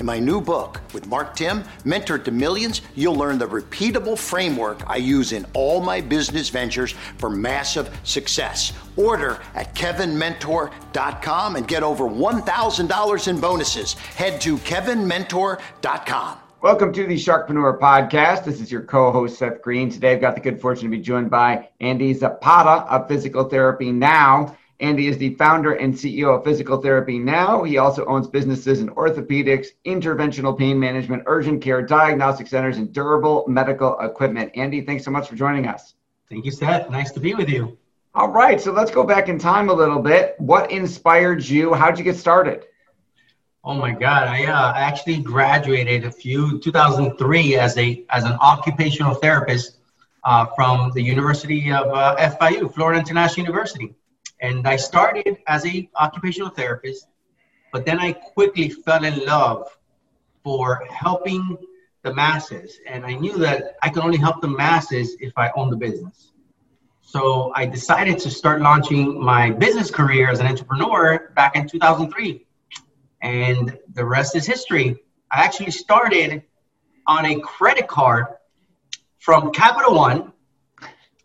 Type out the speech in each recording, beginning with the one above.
In my new book with Mark Timm, Mentor to Millions, you'll learn the repeatable framework I use in all my business ventures for massive success. Order at kevinmentor.com and get over $1,000 in bonuses. Head to kevinmentor.com. Welcome to the Sharkpreneur Podcast. This is your co-host Seth Green. Today I've got the good fortune to be joined by Andy Zapata of Physical Therapy Now. Andy is the founder and CEO of Physical Therapy Now. He also owns businesses in orthopedics, interventional pain management, urgent care, diagnostic centers, and durable medical equipment. Andy, thanks so much for joining us. Thank you, Seth. Nice to be with you. All right, so let's go back in time a little bit. What inspired you? How'd you get started? Oh my God! I uh, actually graduated a few 2003 as a as an occupational therapist uh, from the University of uh, FIU, Florida International University. And I started as a occupational therapist, but then I quickly fell in love for helping the masses. And I knew that I could only help the masses if I owned the business. So I decided to start launching my business career as an entrepreneur back in 2003. And the rest is history. I actually started on a credit card from Capital One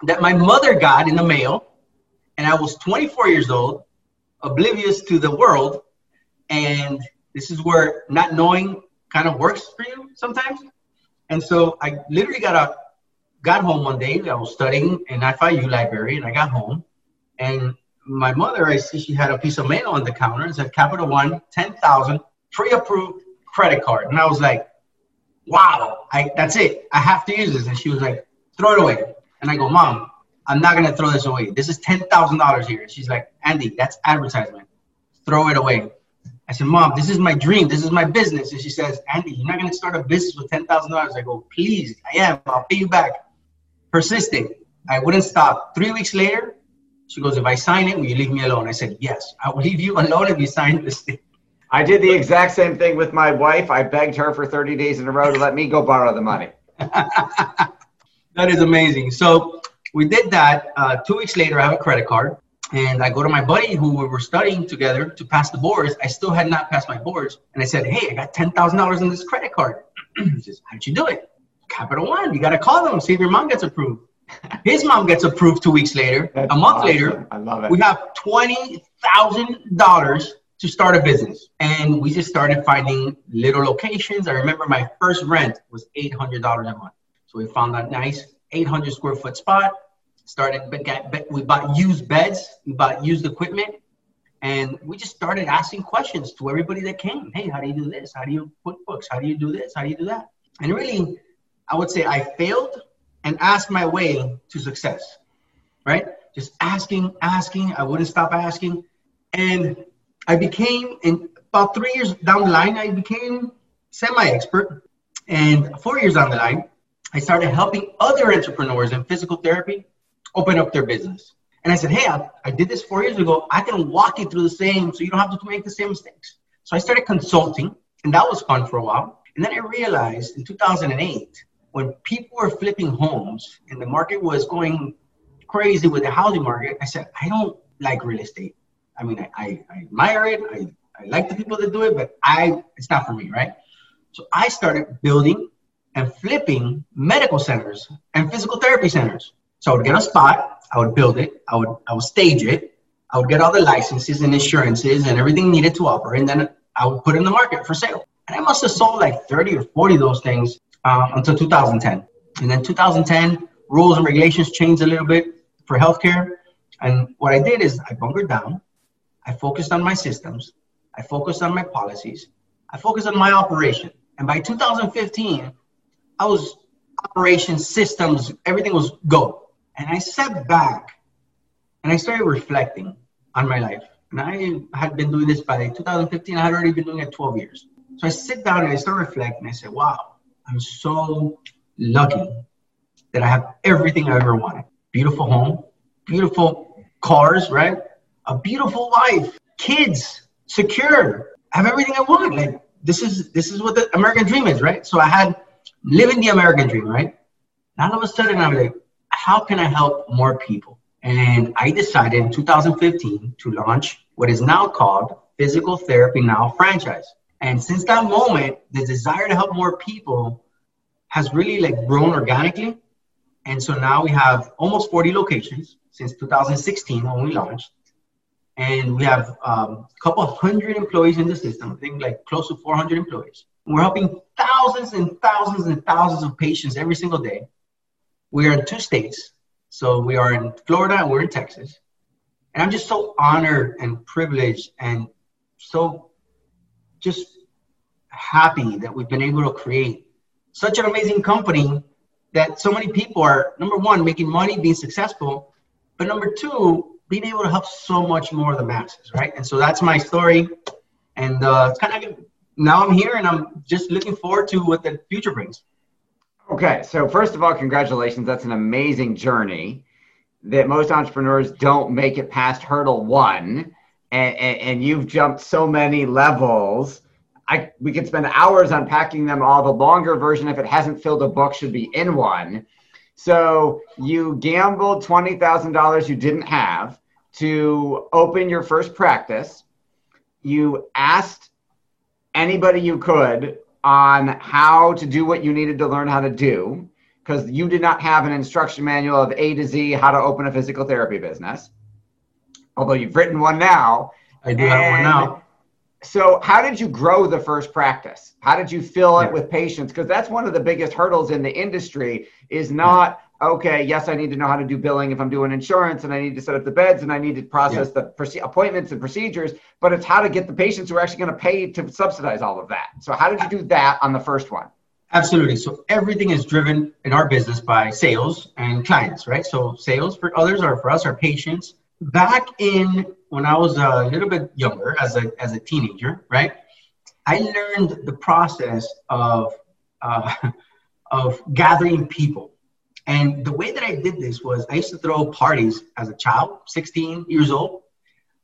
that my mother got in the mail and I was 24 years old, oblivious to the world, and this is where not knowing kind of works for you sometimes. And so I literally got a got home one day. I was studying in FIU library, and I got home, and my mother, I see she had a piece of mail on the counter and said Capital One, ten thousand, pre-approved credit card, and I was like, wow, I that's it. I have to use this. And she was like, throw it away. And I go, mom, I'm not gonna throw this away. This is ten thousand dollars here. She's like, Andy, that's advertisement. Throw it away. I said, Mom, this is my dream. This is my business. And she says, Andy, you're not gonna start a business with ten thousand dollars. I go, please, I am. I'll pay you back. Persisting. I wouldn't stop. Three weeks later, she goes, if I sign it, will you leave me alone? I said, yes, I will leave you alone if you sign this thing. I did the exact same thing with my wife. I begged her for 30 days in a row to let me go borrow the money. that is amazing. So we did that. Uh, two weeks later, I have a credit card, and I go to my buddy who we were studying together to pass the boards. I still had not passed my boards, and I said, "Hey, I got ten thousand dollars in this credit card." he says, "How'd you do it?" Capital One. You got to call them see if your mom gets approved. His mom gets approved two weeks later. That's a month awesome. later, I love it. we have twenty thousand dollars to start a business, and we just started finding little locations. I remember my first rent was eight hundred dollars a month, so we found a nice 800 square foot spot. Started, but got we bought used beds, we bought used equipment, and we just started asking questions to everybody that came. Hey, how do you do this? How do you put books? How do you do this? How do you do that? And really, I would say I failed and asked my way to success, right? Just asking, asking. I wouldn't stop asking. And I became, in about three years down the line, I became semi expert. And four years down the line, I started helping other entrepreneurs in physical therapy open up their business. And I said, hey, I, I, did this four years ago. I can walk you through the same so you don't have to make the same mistakes. So I started consulting, and that was fun for a while. And then I realized in 2008, when people were flipping homes and the market was going crazy with the housing market, I said, I don't like real estate. I mean, I, I, I admire it. I, I like the people that do it, but I it's not for me, right? So I started building and flipping medical centers and physical therapy centers. So I would get a spot, I would build it, I would I would stage it, I would get all the licenses and insurances and everything needed to operate, and then I would put it in the market for sale. And I must have sold like 30 or 40 of those things um, until 2010. And then 2010, rules and regulations changed a little bit for healthcare. And what I did is I bunkered down. I focused on my systems. I focused on my policies. I focused on my operation. And by 2015, I was operations, systems, everything was go. And I sat back and I started reflecting on my life. And I had been doing this by 2015. I had already been doing it 12 years. So I sit down and I start reflecting. I say, wow, I'm so lucky that I have everything I ever wanted. Beautiful home, beautiful cars, right? A beautiful wife, kids, secure. I have everything I want. Like this is this is what the American dream is, right? So I had living the American dream, right? And all of a sudden I'm like, how can I help more people? And I decided in 2015 to launch what is now called Physical Therapy Now franchise. And since that moment, the desire to help more people has really like grown organically. And so now we have almost 40 locations since 2016 when we launched. And we have um, a couple hundred employees in the system, I think like close to 400 employees. We're helping thousands and thousands and thousands of patients every single day. We are in two states. So we are in Florida and we're in Texas. And I'm just so honored and privileged and so just happy that we've been able to create such an amazing company that so many people are number one making money being successful but number two being able to help so much more of the masses right and so that's my story and uh, it's kind of now i'm here and i'm just looking forward to what the future brings okay so first of all congratulations that's an amazing journey that most entrepreneurs don't make it past hurdle one and, and, and you've jumped so many levels I we could spend hours unpacking them all. The longer version, if it hasn't filled a book, should be in one. So you gambled twenty thousand dollars you didn't have to open your first practice. You asked anybody you could on how to do what you needed to learn how to do because you did not have an instruction manual of A to Z how to open a physical therapy business. Although you've written one now. I do have one now so how did you grow the first practice how did you fill it with patients because that's one of the biggest hurdles in the industry is not okay yes i need to know how to do billing if i'm doing insurance and i need to set up the beds and i need to process yeah. the appointments and procedures but it's how to get the patients who are actually going to pay to subsidize all of that. So how did you do that on the first one? Absolutely. So everything is driven in our business by sales and clients right? So sales for others or for us are patients. Back in when I was a little bit younger, as a as a teenager, right? I learned the process of uh, of gathering people, and the way that I did this was I used to throw parties as a child, 16 years old.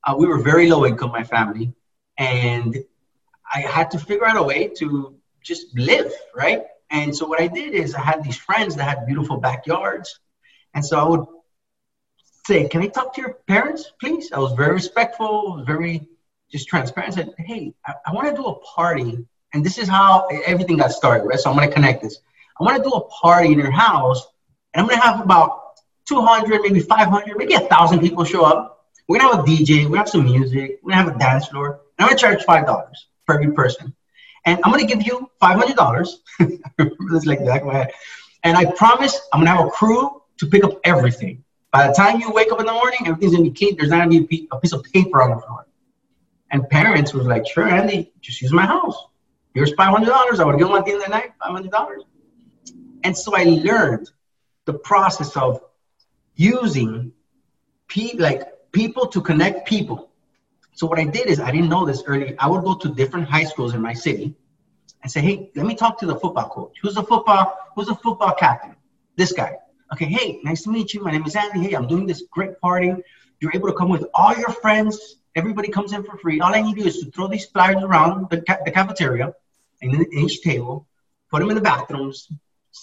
Uh, we were very low income, my family, and I had to figure out a way to just live, right? And so what I did is I had these friends that had beautiful backyards, and so I would say, "Can I talk to your parents, please?" I was very respectful, very just transparent. I said, "Hey, I, I want to do a party, and this is how everything got started, right? So I'm going to connect this. I want to do a party in your house, and I'm going to have about 200, maybe 500, maybe a thousand people show up. We're gonna have a DJ. We're gonna have some music. We're gonna have a dance floor. And I'm gonna charge five dollars for every person, and I'm gonna give you five hundred dollars. It's like that. And I promise I'm gonna have a crew to pick up everything. By the time you wake up in the morning, everything's gonna be clean. There's not gonna be a piece of paper on the floor. And parents was like, sure, Andy, just use my house. Here's five hundred dollars. I would give them at the end of the night, five hundred dollars. And so I learned the process of using pe- like people to connect people. So what I did is I didn't know this early. I would go to different high schools in my city and say, hey, let me talk to the football coach. Who's the football? Who's the football captain? This guy okay, hey, nice to meet you. My name is Andy. Hey, I'm doing this great party. You're able to come with all your friends. Everybody comes in for free. All I need to do is to throw these flyers around the, ca- the cafeteria and in each table, put them in the bathrooms,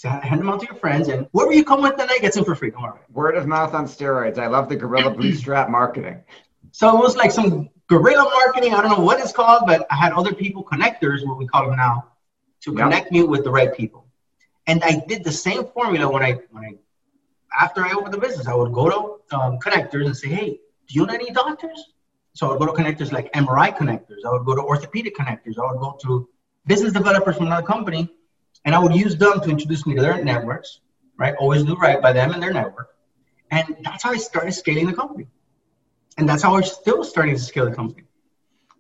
hand them out to your friends, and whoever you come with tonight gets in for free. Don't worry. Word of mouth on steroids. I love the guerrilla bootstrap marketing. So it was like some guerrilla marketing. I don't know what it's called, but I had other people, connectors, what we call them now, to connect me with the right people. And I did the same formula when I when I after I opened the business, I would go to um, connectors and say, hey, do you know any doctors? So I would go to connectors like MRI connectors. I would go to orthopedic connectors. I would go to business developers from another company, and I would use them to introduce me to their networks. right? Always do right by them and their network. And that's how I started scaling the company. And that's how we're still starting to scale the company.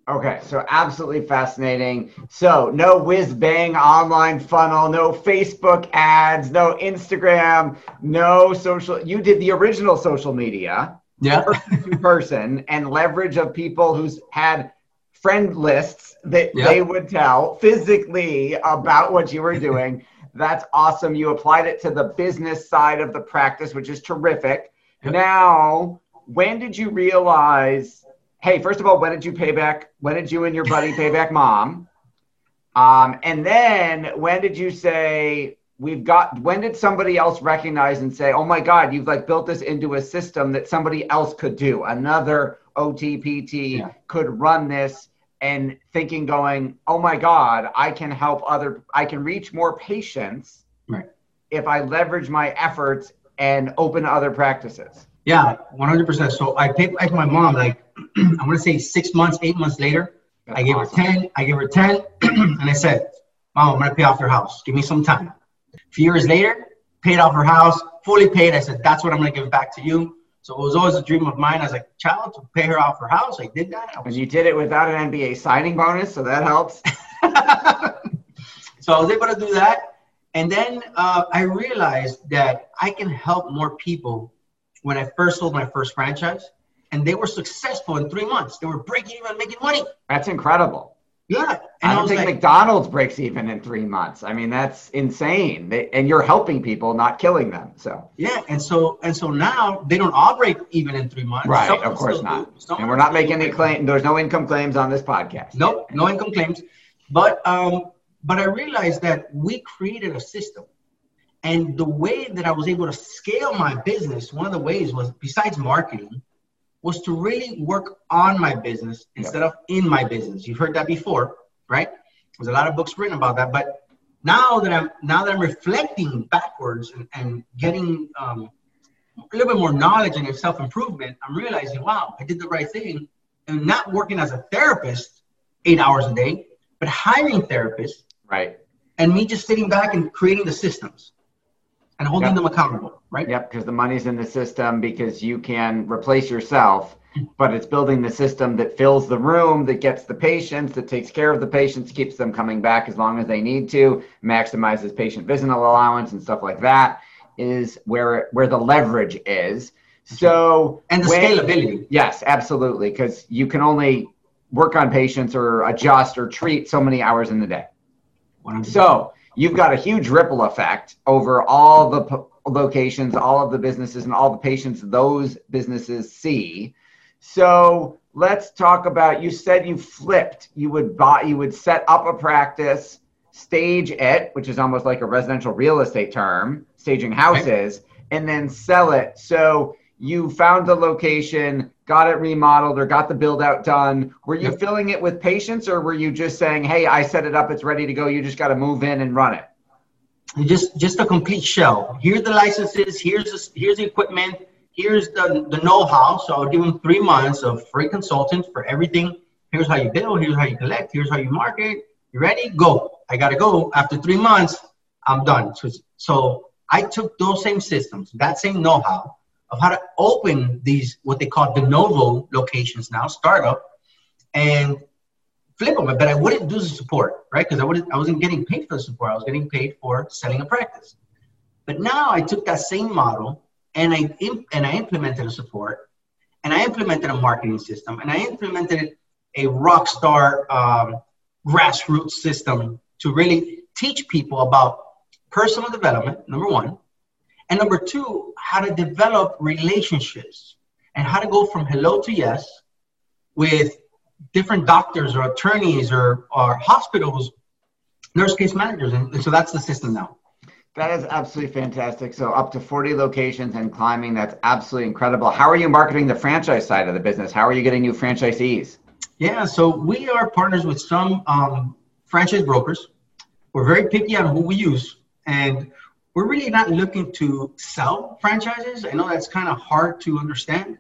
Okay, so absolutely fascinating. So, no whiz bang online funnel, no Facebook ads, no Instagram, no social. You did the original social media, yeah, person, and leverage of people who's had friend lists that yep. they would tell physically about what you were doing. That's awesome. You applied it to the business side of the practice, which is terrific. Yep. Now, when did you realize? Hey, first of all, when did you pay back? When did you and your buddy pay back mom? Um, and then when did you say we've got? When did somebody else recognize and say, "Oh my God, you've like built this into a system that somebody else could do. Another OTPT yeah. could run this." And thinking going oh my god i can help other i can reach more patients right. if i leverage my efforts and open other practices. Yeah 100% so i paid back my mom like i'm going to say six months eight months later That's i gave awesome. her 10 i gave her 10 and i said mom i'm going to pay off your house. Give me some time. A few years later paid off her house fully paid. I said that's what i'm going to give back to you so it was always a dream of mine as a child to pay her off her house. I did that. I was, and you did it without an NBA signing bonus, so that helps. so I was able to do that. And then uh, I realized that I can help more people when I first sold my first franchise. And they were successful in three months. They were breaking even, making money. That's incredible. Yeah. And I don't I think like, McDonald's breaks even in three months. I mean, that's insane. They, and you're helping people, not killing them. So yeah, and so and so now they don't all break even in three months. Right, Some of course not. And we're not making any claim. There's no income claims on this podcast. Nope, no income claims. But um, but I realized that we created a system, and the way that I was able to scale my business, one of the ways was besides marketing was to really work on my business instead of in my business. You've heard that before, right? There's a lot of books written about that. But now that I'm now that I'm reflecting backwards and, and getting um, a little bit more knowledge and self improvement, I'm realizing, wow, I did the right thing, and not working as a therapist eight hours a day, but hiring therapists, right? And me just sitting back and creating the systems and holding yep. them accountable, right? Yep, because the money's in the system because you can replace yourself, but it's building the system that fills the room, that gets the patients, that takes care of the patients, keeps them coming back as long as they need to, maximizes patient visit allowance and stuff like that is where where the leverage is. Mm-hmm. So and the when, scalability. Yes, absolutely, because you can only work on patients or adjust or treat so many hours in the day. 100%. So you've got a huge ripple effect over all the p- locations, all of the businesses, and all the patients those businesses see. So let's talk about. You said you flipped. You would buy. You would set up a practice, stage it, which is almost like a residential real estate term, staging houses, okay. and then sell it. So you found the location, got it remodeled or got the build out done. Were you yep. filling it with patients or were you just saying, hey, I set it up, it's ready to go, you just got to move in and run it? Just just a complete shell. Here's the licenses, here's the, here's the equipment, here's the, the know-how. So I'll give them three months of free consultants for everything. Here's how you build, here's how you collect, here's how you market. You ready? Go. I gotta go. After three months, I'm done. So, so I took those same systems, that same know-how, of how to open these what they call de novo locations now, startup, and flip them. But I wouldn't do the support, right? Because I I wasn't getting paid for the support. I was getting paid for selling a practice. But now I took that same model and I and I implemented a support, and I implemented a marketing system, and I implemented a rock star um, grassroots system to really teach people about personal development. Number one, and number two, how to develop relationships and how to go from hello to yes with different doctors or attorneys or, or hospitals, nurse case managers. And, and so that's the system now. That is absolutely fantastic. So up to 40 locations and climbing. That's absolutely incredible. How are you marketing the franchise side of the business? How are you getting new franchisees? Yeah, so we are partners with some um, franchise brokers. We're very picky on who we use. And we're really not looking to sell franchises. I know that's kind of hard to understand,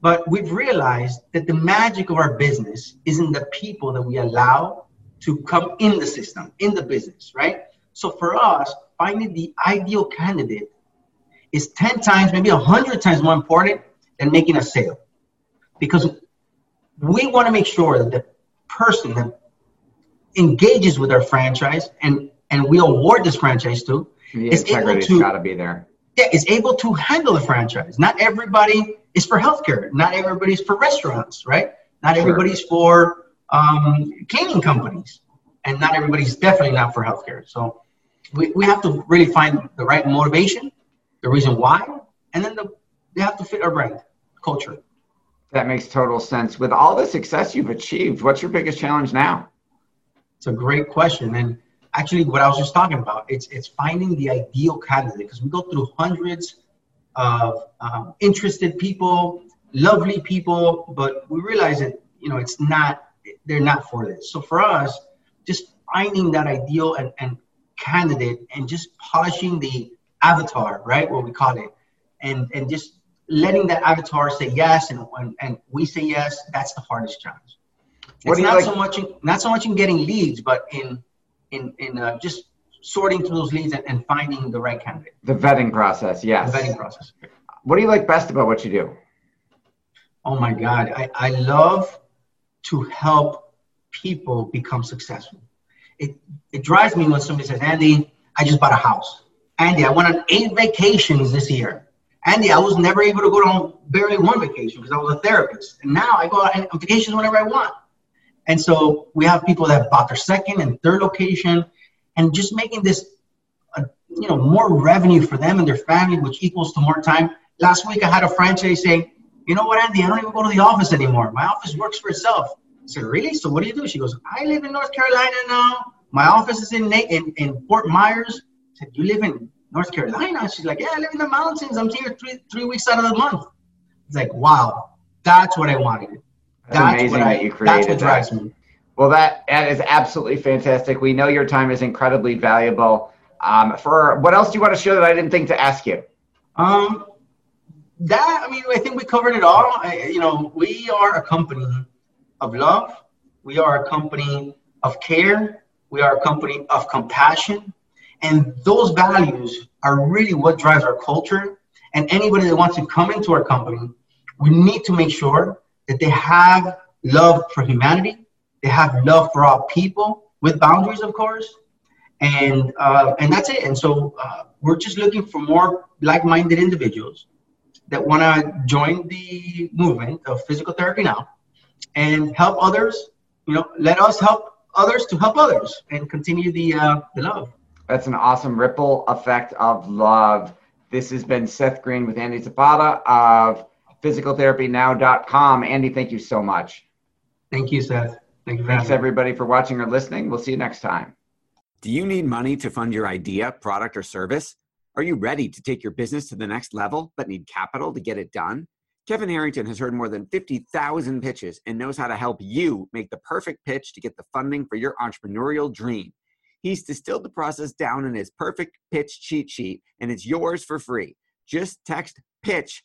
but we've realized that the magic of our business is in the people that we allow to come in the system, in the business, right? So for us, finding the ideal candidate is 10 times, maybe 100 times more important than making a sale. Because we want to make sure that the person that engages with our franchise and, and we award this franchise to The is able to got to be there. yeah, is able to handle the franchise. Not everybody is for healthcare. Not everybody's for restaurants, right? Not Sure. everybody's for um, cleaning companies, and not everybody's definitely not for healthcare. So we, we have to really find the right motivation, the reason why, and then the, they have to fit our brand culture. That makes total sense. With all the success you've achieved, what's your biggest challenge now? It's a great question, and actually, what I was just talking about, it's it's finding the ideal candidate because we go through hundreds of um, interested people, lovely people, but we realize that you know it's not they're not for this. So for us, just finding that ideal and, and candidate and just polishing the avatar, right? What we call it, and and just letting that avatar say yes and and, and we say yes. That's the hardest challenge. What it's not like- so much in, not so much in getting leads, but in in in uh, just sorting through those leads and, and finding the right candidate. The vetting process, yes. The vetting process. What do you like best about what you do? Oh my God, I, I love to help people become successful. It it drives me when somebody says, Andy, I just bought a house. Andy, I went on eight vacations this year. Andy, I was never able to go on barely one vacation because I was a therapist. And now I go on on vacations whenever I want. And so we have people that bought their second and third location and just making this uh, you know more revenue for them and their family, which equals to more time. Last week I had a franchise saying, you know what, Andy, I don't even go to the office anymore. My office works for itself. I said, really? So what do you do? She goes, I live in North Carolina now. My office is in in, in Fort Myers. I said, you live in North Carolina? She's like, yeah, I live in the mountains. I'm here three three weeks out of the month. It's like, wow, that's what I wanted. That's amazing I, that you That's created that. drives me. Well, that, that is absolutely fantastic. We know your time is incredibly valuable. Um, for what else do you want to share that I didn't think to ask you? Um, that I mean, I think we covered it all. I, you know, we are a company of love. We are a company of care. We are a company of compassion, and those values are really what drives our culture. And anybody that wants to come into our company, we need to make sure that they have love for humanity. They have love for all people with boundaries, of course, and uh, and that's it. And so uh, we're just looking for more like-minded individuals that want to join the movement of physical therapy now and help others. You know, let us help others to help others and continue the uh, the love. That's an awesome ripple effect of love. This has been Seth Green with Andy Zapata of physicaltherapynow.com. Andy, thank you so much. Thank you, Seth. Thank you Thanks everybody for watching or listening. We'll see you next time. Do you need money to fund your idea, product, or service? Are you ready to take your business to the next level but need capital to get it done? Kevin Harrington has heard more than 50,000 pitches and knows how to help you make the perfect pitch to get the funding for your entrepreneurial dream. He's distilled the process down in his perfect pitch cheat sheet, and it's yours for free. Just text pitch